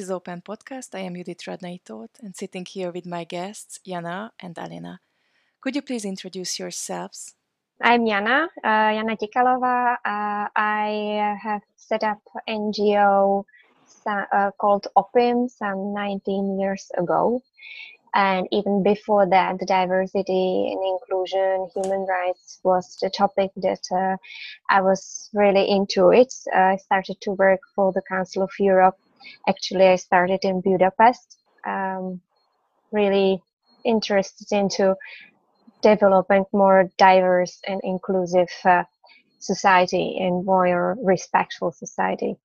This is Open Podcast. I am Judith Radnaitot and sitting here with my guests, Jana and Alena. Could you please introduce yourselves? I'm Jana, uh, Jana Tikalova. Uh, I have set up NGO uh, called OPIM some 19 years ago. And even before that, the diversity and inclusion, human rights was the topic that uh, I was really into it. I started to work for the Council of Europe. Actually, I started in Budapest. Um, really interested into developing more diverse and inclusive uh, society and more respectful society.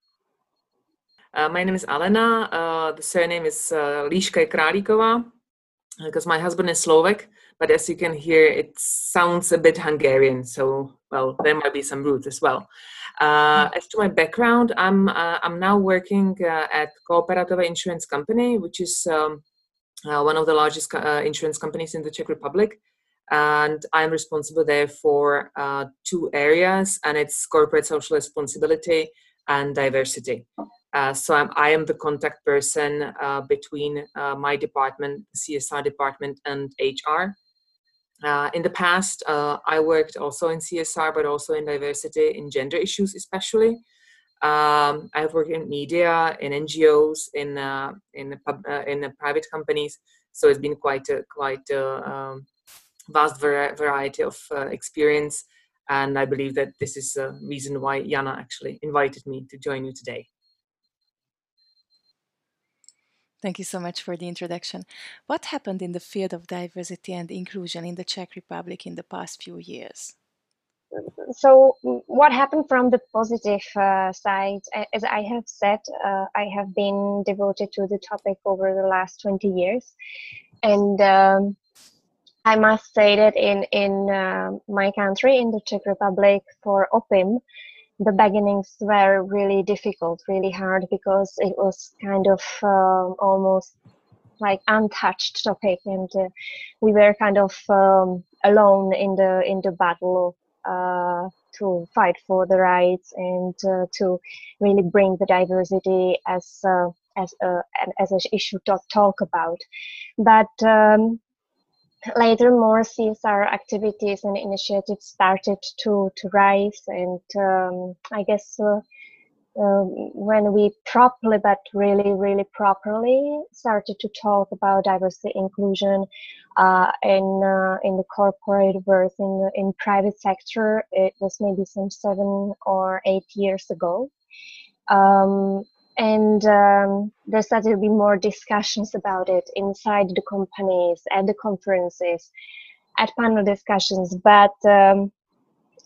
Uh, my name is Alena. Uh, the surname is uh, Líška Králíková because my husband is Slovak, but as you can hear, it sounds a bit Hungarian. So, well, there might be some roots as well. Uh, as to my background, I'm uh, I'm now working uh, at Kooperativa Insurance Company, which is um, uh, one of the largest uh, insurance companies in the Czech Republic, and I'm responsible there for uh, two areas, and it's corporate social responsibility and diversity. Uh, so I'm, I am the contact person uh, between uh, my department, CSR department, and HR. Uh, in the past, uh, I worked also in CSR, but also in diversity, in gender issues, especially. Um, I've worked in media, in NGOs, in in in private companies. So it's been quite a quite a um, vast variety of experience, and I believe that this is a reason why Jana actually invited me to join you today. Thank you so much for the introduction. What happened in the field of diversity and inclusion in the Czech Republic in the past few years? So, what happened from the positive uh, side? As I have said, uh, I have been devoted to the topic over the last 20 years. And um, I must say that in, in uh, my country, in the Czech Republic, for OPIM, the beginnings were really difficult, really hard because it was kind of um, almost like untouched topic, and uh, we were kind of um, alone in the in the battle uh, to fight for the rights and uh, to really bring the diversity as uh, as a as an issue to talk about. But um, later more CSR activities and initiatives started to, to rise and um, I guess uh, um, when we properly but really really properly started to talk about diversity inclusion uh, in uh, in the corporate world in in private sector it was maybe some seven or eight years ago. Um, and um, there started to be more discussions about it inside the companies at the conferences at panel discussions but um,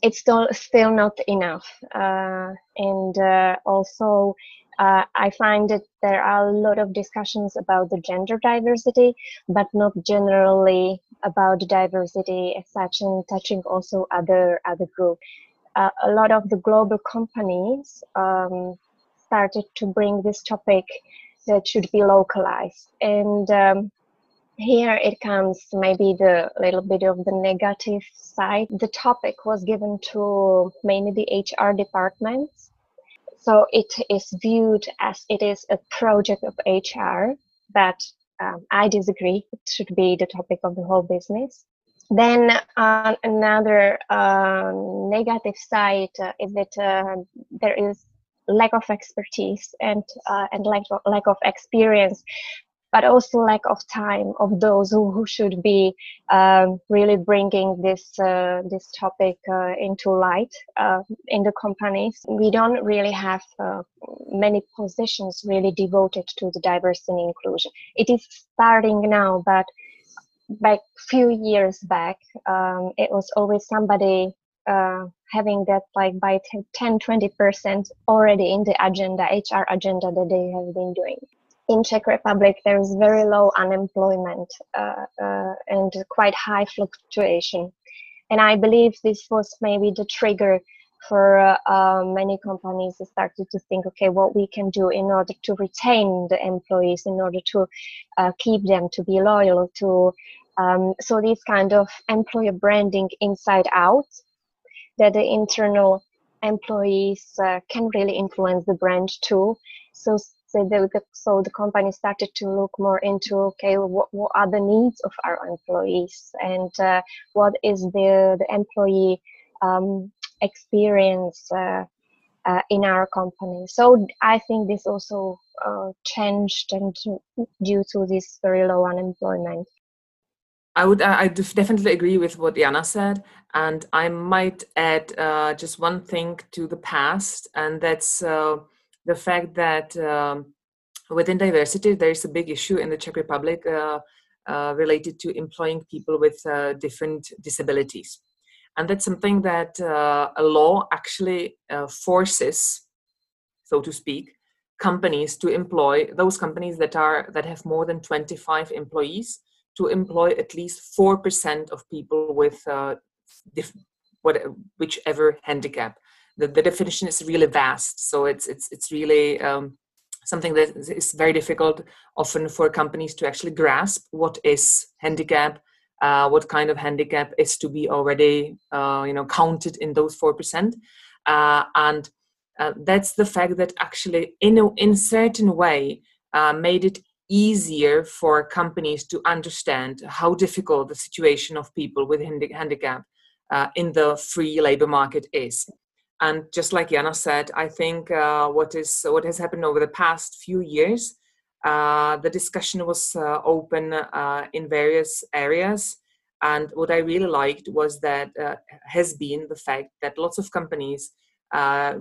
it's still still not enough uh, and uh, also uh, I find that there are a lot of discussions about the gender diversity, but not generally about diversity as such, and touching also other other groups. Uh, a lot of the global companies um, started to bring this topic that should be localized. And um, here it comes maybe the little bit of the negative side. The topic was given to mainly the HR departments. So it is viewed as it is a project of HR, but um, I disagree. It should be the topic of the whole business. Then on another uh, negative side uh, is that uh, there is lack of expertise and uh, and lack of, lack of experience but also lack of time of those who, who should be um, really bringing this uh, this topic uh, into light uh, in the companies. We don't really have uh, many positions really devoted to the diversity and inclusion. It is starting now, but back few years back, um, it was always somebody uh, having that like by 10 20% already in the agenda hr agenda that they have been doing. In czech republic there is very low unemployment uh, uh, and quite high fluctuation. And i believe this was maybe the trigger for uh, uh, many companies started to think okay what we can do in order to retain the employees in order to uh, keep them to be loyal to um, so this kind of employer branding inside out that the internal employees uh, can really influence the brand too. So so the, so the company started to look more into okay what, what are the needs of our employees? And uh, what is the the employee um, experience uh, uh, in our company? So i think this also uh, changed and due to this very low unemployment I would I definitely agree with what Jana said, and I might add uh, just one thing to the past, and that's uh, the fact that um, within diversity there is a big issue in the Czech Republic uh, uh related to employing people with uh, different disabilities, and that's something that uh, a law actually forces, so to speak, companies to employ those companies that are that have more than 25 employees to employ at least 4% of people with uh, what, whichever handicap. The, the definition is really vast, so it's, it's, it's really um, something that is very difficult often for companies to actually grasp what is handicap, uh, what kind of handicap is to be already uh, you know counted in those 4%. Uh, and uh, that's the fact that actually in a in certain way uh, made it easier for companies to understand how difficult the situation of people with handicap uh, in the free labor market is. And just like Jana said, I think uh, what is what has happened over the past few years, uh, the discussion was uh, open uh, in various areas. And what I really liked was that uh, has been the fact that lots of companies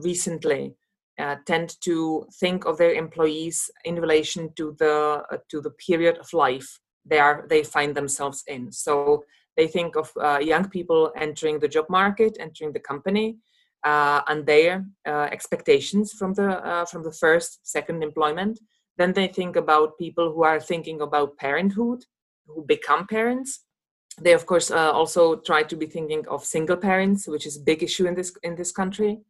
recently uh, tend to think of their employees in relation to the uh, to the period of life they are they find themselves in. So they think of uh, young people entering the job market entering the company uh, and their uh, expectations from the uh, from the first second employment. Then they think about people who are thinking about parenthood who become parents. They of course also try to be thinking of single parents which is a big issue in this in this country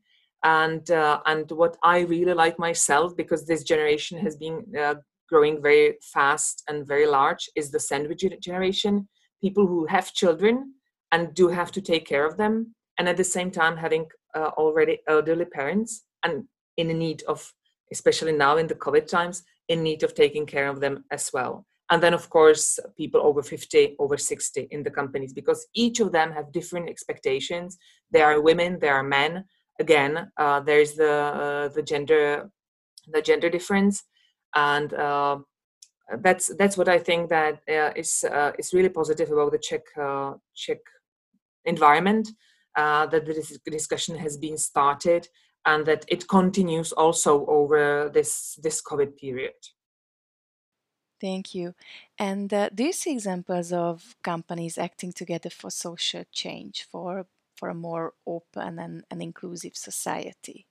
and uh, and what i really like myself because this generation has been uh, growing very fast and very large is the sandwich generation. People who have children and do have to take care of them and at the same time having uh, already elderly parents and in need of especially now in the covid times in need of taking care of them as well. And then of course people over 50 over 60 in the companies because each of them have different expectations. There are women there are men again uh, there's the uh, the gender the gender difference and uh, that's that's what I think that uh, is uh, is really positive about the Czech uh, Czech environment that the discussion has been started and that it continues also over this this COVID period. Thank you. And do you see examples of companies acting together for social change, for for a more open and, and inclusive society?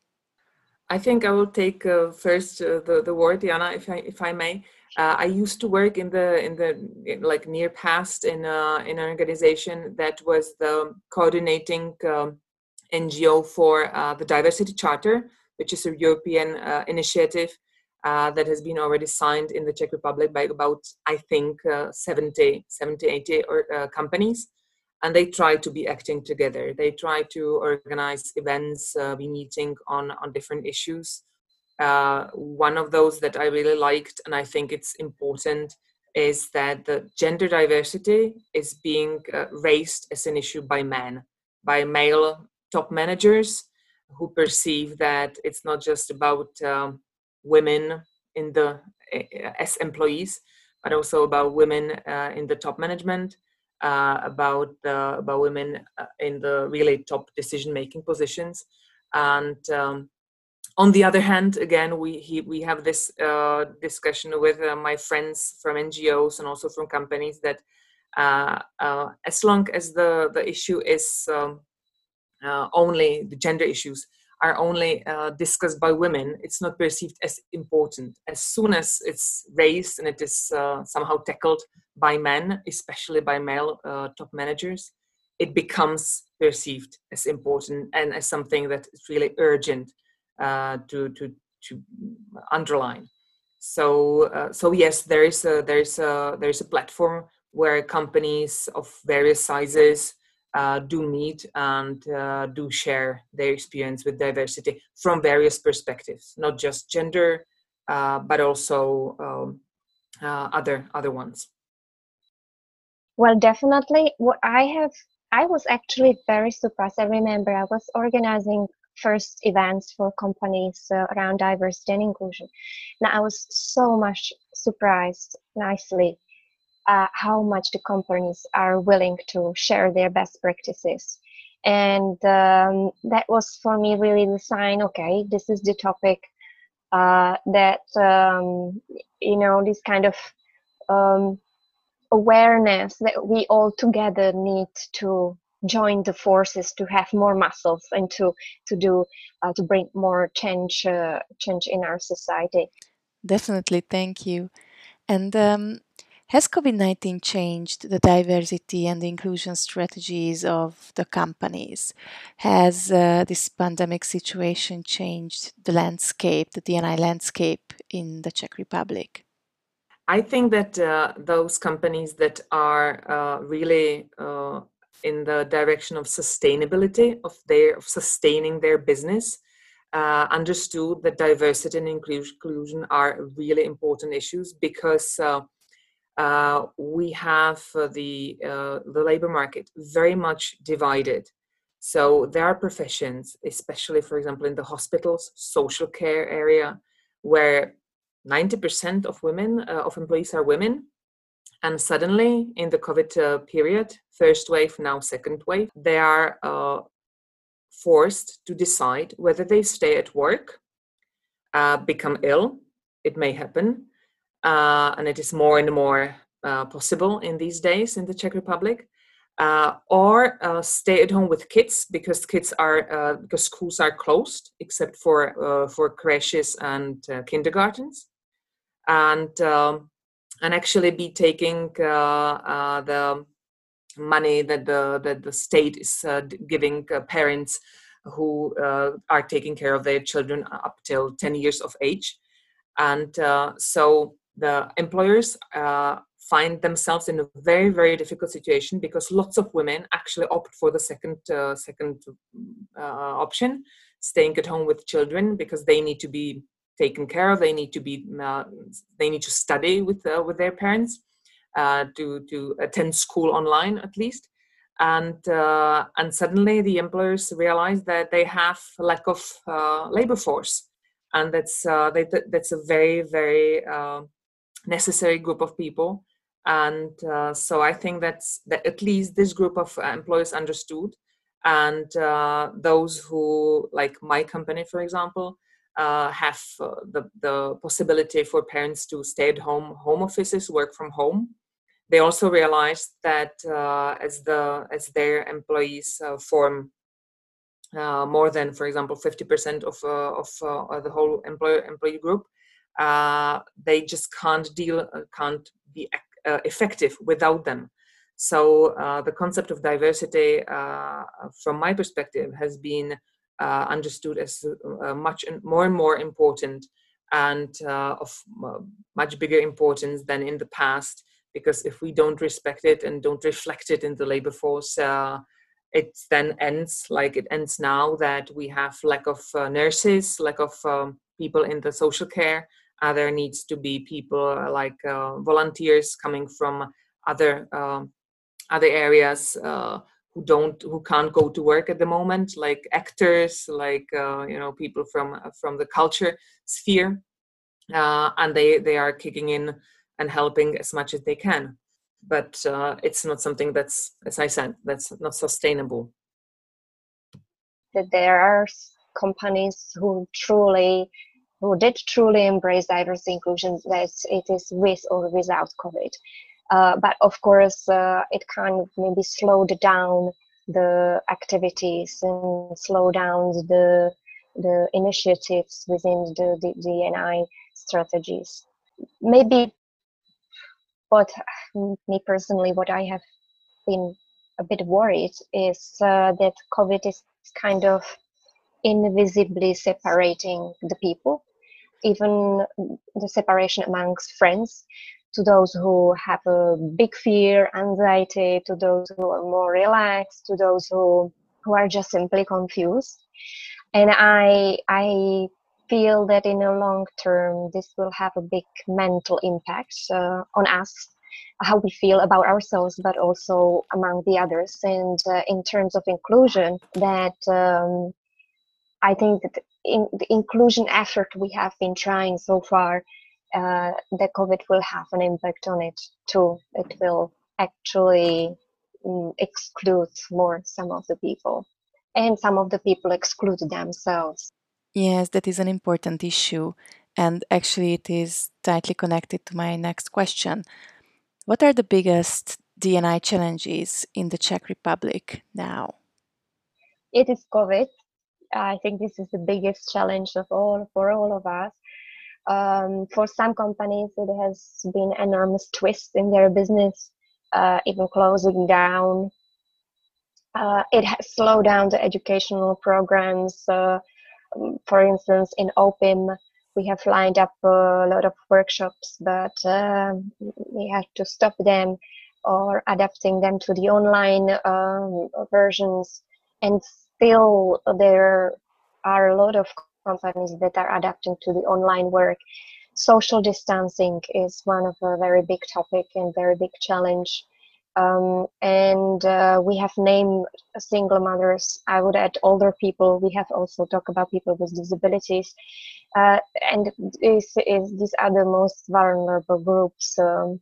I think I will take uh, first uh, the the word, Jana, if I if I may. Uh, I used to work in the in the in like near past in a, uh, in an organization that was the coordinating um, NGO for uh, the Diversity Charter, which is a European uh, initiative that has been already signed in the Czech Republic by about I think 70, 70, 80 or, companies and they try to be acting together. They try to organize events, uh, be meeting on on different issues. Uh, one of those that I really liked, and I think it's important, is that the gender diversity is being uh, raised as an issue by men, by male top managers who perceive that it's not just about um, women in the uh, as employees, but also about women uh, in the top management uh, about the about women uh, in the really top decision making positions. And um, on the other hand again we he, we have this uh, discussion with uh, my friends from ngos and also from companies that uh, uh, as long as the the issue is um, only the gender issues are only uh, discussed by women, it's not perceived as important. As soon as it's raised and it is uh, somehow tackled by men, especially by male uh, top managers, it becomes perceived as important and as something that is really urgent uh, to, to, to underline. So, uh, so yes, there is a, there is a, there is a platform where companies of various sizes uh, do meet and uh, do share their experience with diversity from various perspectives, not just gender, uh, but also um, uh, other other ones. Well, definitely. What I have, I was actually very surprised. I remember I was organizing first events for companies uh, around diversity and inclusion. Now I was so much surprised nicely uh, how much the companies are willing to share their best practices. And um, that was for me really the sign okay, this is the topic uh, that, um, you know, this kind of um, awareness that we all together need to join the forces to have more muscles and to to do uh, to bring more change uh, change in our society definitely thank you and um, has covid-19 changed the diversity and inclusion strategies of the companies? Has uh, this pandemic situation changed the landscape the dni landscape in the czech republic? I think that uh, those companies that are uh, really uh, in the direction of sustainability of their of sustaining their business uh, understood that diversity and inclusion are really important issues because uh, uh, we have the the labor market very much divided. So there are professions, especially for example in the hospitals, social care area, where 90% of women, uh, of employees are women. And suddenly, in the COVID uh, period, first wave, now second wave, they are uh, forced to decide whether they stay at work, uh, become ill. It may happen. Uh, and it is more and more uh, possible in these days in the Czech Republic. or stay at home with kids because kids are because schools are closed except for for creches and kindergartens and um, and actually be taking uh, uh, the money that the that the state is uh, giving parents who are taking care of their children up till 10 years of age and so the employers find themselves in a very very difficult situation because lots of women actually opt for the second uh, second uh, option staying at home with children because they need to be taken care of. They need to be uh, they need to study with uh, with their parents uh, to to attend school online at least. And uh, and suddenly the employers realize that they have a lack of uh, labor force, and that's uh, they, that's a very very necessary group of people. And so I think that's that at least this group of employers understood, and those who like my company, for example, uh, have uh, the, the possibility for parents to stay at home, home offices, work from home. They also realized that uh, as the as their employees uh, form uh, more than, for example, 50% of of the whole employer employee group, they just can't deal, can't be effective without them. So the concept of diversity, from my perspective, has been uh, understood as uh, much more and more important and uh, of much bigger importance than in the past. Because if we don't respect it and don't reflect it in the labor force, uh, it then ends like it ends now that we have lack of uh, nurses, lack of um, people in the social care. Uh, there needs to be people like volunteers coming from other um, other areas who don't who can't go to work at the moment like actors like uh, you know people from from the culture sphere uh, and they they are kicking in and helping as much as they can. But uh, it's not something that's as i said that's not sustainable. That there are companies who truly who did truly embrace diversity inclusion that it is with or without covid uh, but of course, uh, it kind of maybe slowed down the activities and slow down the the initiatives within the, the DNI strategies. Maybe what me personally, what I have been a bit worried is uh, that COVID is kind of invisibly separating the people, even the separation amongst friends to those who have a big fear, anxiety, to those who are more relaxed, to those who who are just simply confused. And I I feel that in the long term this will have a big mental impact uh, on us how we feel about ourselves but also among the others and uh, in terms of inclusion that um, i think that in the inclusion effort we have been trying so far uh, the covid will have an impact on it too it will actually um, exclude more some of the people and some of the people exclude themselves Yes, that is an important issue. And actually, it is tightly connected to my next question. What are the biggest DNI challenges in the Czech Republic now? It is COVID. I think this is the biggest challenge of all for all of us. Um, for some companies, it has been enormous twist in their business, uh, even closing down. Uh, it has slowed down the educational programs. Uh, um, for instance, in OPIM, we have lined up a lot of workshops, but uh, we had to stop them or adapting them to the online um, versions. And still, there are a lot of companies that are adapting to the online work. Social distancing is one of a very big topic and very big challenge. Um, and uh, we have named single mothers. I would add older people. We have also talked about people with disabilities, uh, and this is these are the most vulnerable groups. Um,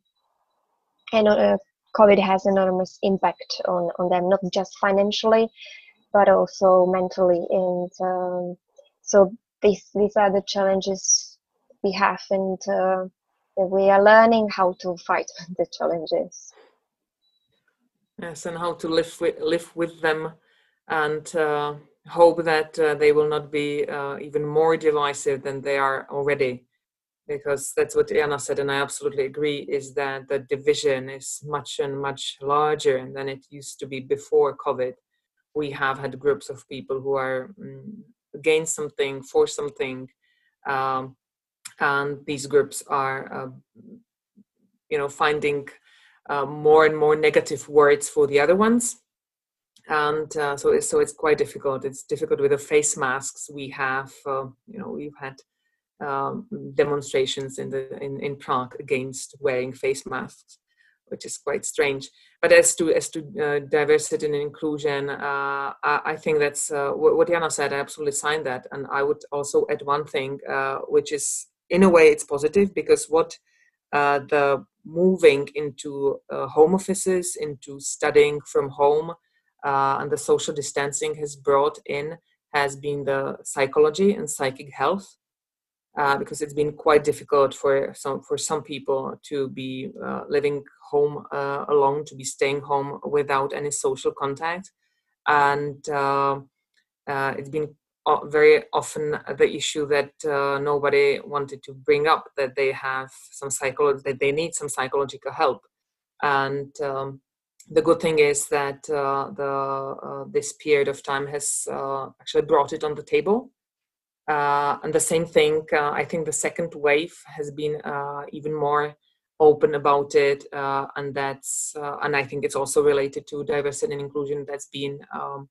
and uh, COVID has enormous impact on on them, not just financially, but also mentally. And um, so these these are the challenges we have, and uh, we are learning how to fight the challenges. Yes, and how to live with, live with them and uh, hope that uh, they will not be uh, even more divisive than they are already. Because that's what Anna said, and I absolutely agree, is that the division is much and much larger than it used to be before COVID. We have had groups of people who are mm, against something, for something, um, and these groups are, uh, you know, finding uh, more and more negative words for the other ones. And uh, so it's, so it's quite difficult. It's difficult with the face masks we have uh, you know we've had um, demonstrations in the in, in prague against wearing face masks which is quite strange but as to as to uh, diversity and inclusion uh, I, I, think that's uh, what Jana said i absolutely sign that and i would also add one thing which is in a way it's positive because what uh, the moving into uh, home offices, into studying from home, uh, and the social distancing has brought in has been the psychology and psychic health. Uh, because it's been quite difficult for some for some people to be uh, living home uh, alone, to be staying home without any social contact, and it's been very often the issue that uh, nobody wanted to bring up that they have some psychology that they need some psychological help. And um, the good thing is that uh, the uh, this period of time has uh, actually brought it on the table uh, and the same thing uh, i think the second wave has been even more open about it and that's and i think it's also related to diversity and inclusion that's been um,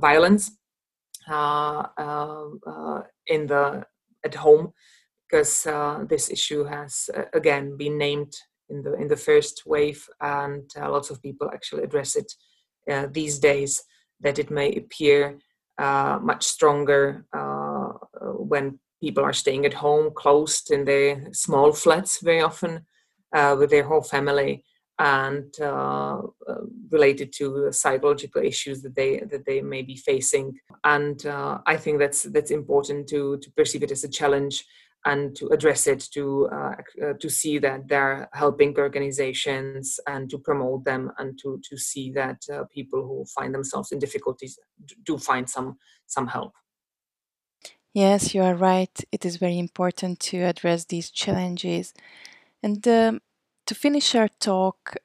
violence uh, um, uh, in the at home because uh, this issue has again been named in the in the first wave and lots of people actually address it these days that it may appear much stronger when people are staying at home closed in their small flats very often uh, with their whole family and uh, uh, related to psychological issues that they that they may be facing. And uh, i think that's that's important to to perceive it as a challenge and to address it to uh, uh, to see that they're helping organizations and to promote them and to to see that people who find themselves in difficulties do find some some help yes you are right it is very important to address these challenges and um, to finish our talk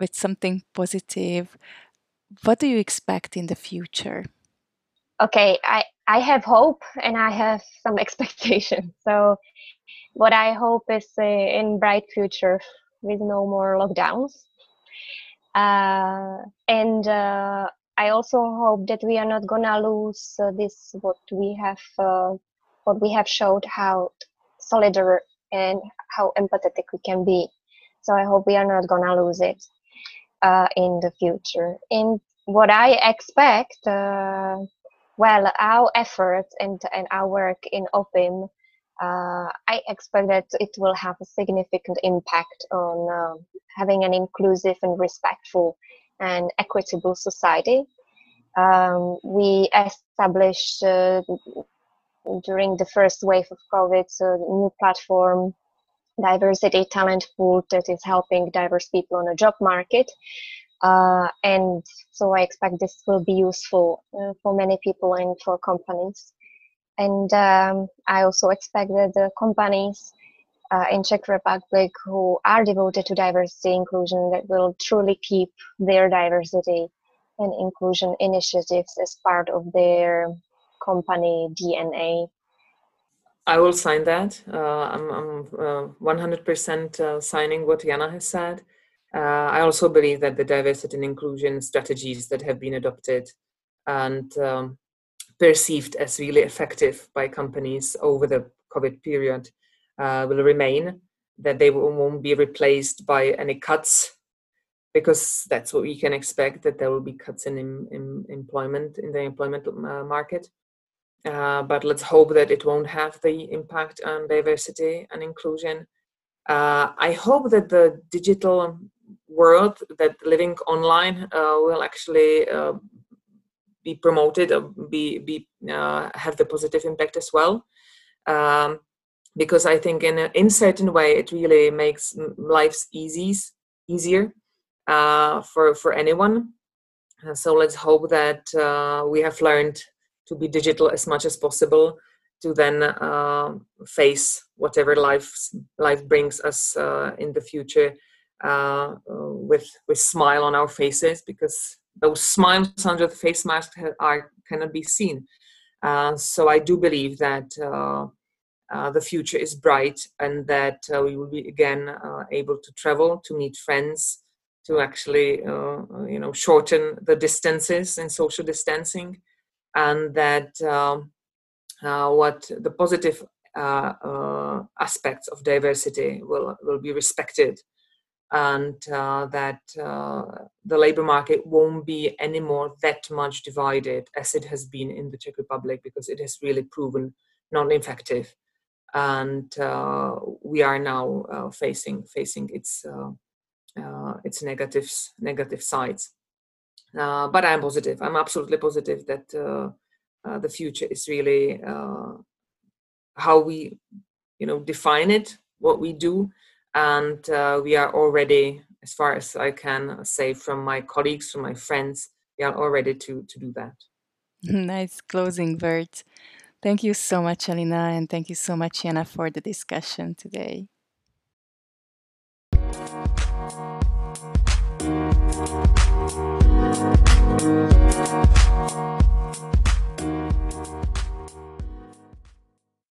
with something positive, what do you expect in the future? Okay, I, I have hope and I have some expectation. So, what I hope is uh, in bright future with no more lockdowns. Uh, and uh, I also hope that we are not gonna lose uh, this what we have uh, but we have showed how solidar and how empathetic we can be. So I hope we are not gonna lose it uh, in the future. In what I expect, uh, well, our efforts and, and our work in OPIM, uh, I expect that it will have a significant impact on uh, having an inclusive and respectful and equitable society. Um, we established uh, during the first wave of COVID a new platform, Diversity Talent Pool, that is helping diverse people on a job market. Uh, and so I expect this will be useful uh, for many people and for companies. And um, I also expect that the companies uh, in Czech Republic who are devoted to diversity inclusion that will truly keep their diversity and inclusion initiatives as part of their company DNA. I will sign that. Uh, I'm, I'm uh, 100% uh, signing what Jana has said. Uh, I also believe that the diversity and inclusion strategies that have been adopted and um, perceived as really effective by companies over the COVID period uh, will remain, that they won't be replaced by any cuts, because that's what we can expect that there will be cuts in, in, employment in the employment uh, market. Uh, but let's hope that it won't have the impact on diversity and inclusion. Uh, I hope that the digital world, that living online, uh, will actually uh, be promoted or be be uh, have the positive impact as well. Um, because I think in a in certain way it really makes lives easy easier uh, for for anyone. Uh, so let's hope that uh, we have learned to be digital as much as possible to then uh, face whatever life life brings us uh, in the future uh, with with smile on our faces because those smiles under the face mask are cannot be seen. so I do believe that uh, the future is bright and that uh, we will be again uh, able to travel to meet friends to actually uh, you know shorten the distances in social distancing and that um, uh, what the positive aspects of diversity will will be respected and that the labor market won't be anymore that much divided as it has been in the Czech Republic because it has really proven non-effective and uh, we are now uh, facing facing its uh, uh its negatives negative sides. Uh, but I'm positive. I'm absolutely positive that the future is really how we, you know, define it, what we do, and we are already, as far as I can say from my colleagues, from my friends, we are all ready to to do that. Nice closing words. Thank you so much, Alina, and thank you so much, Jana, for the discussion today.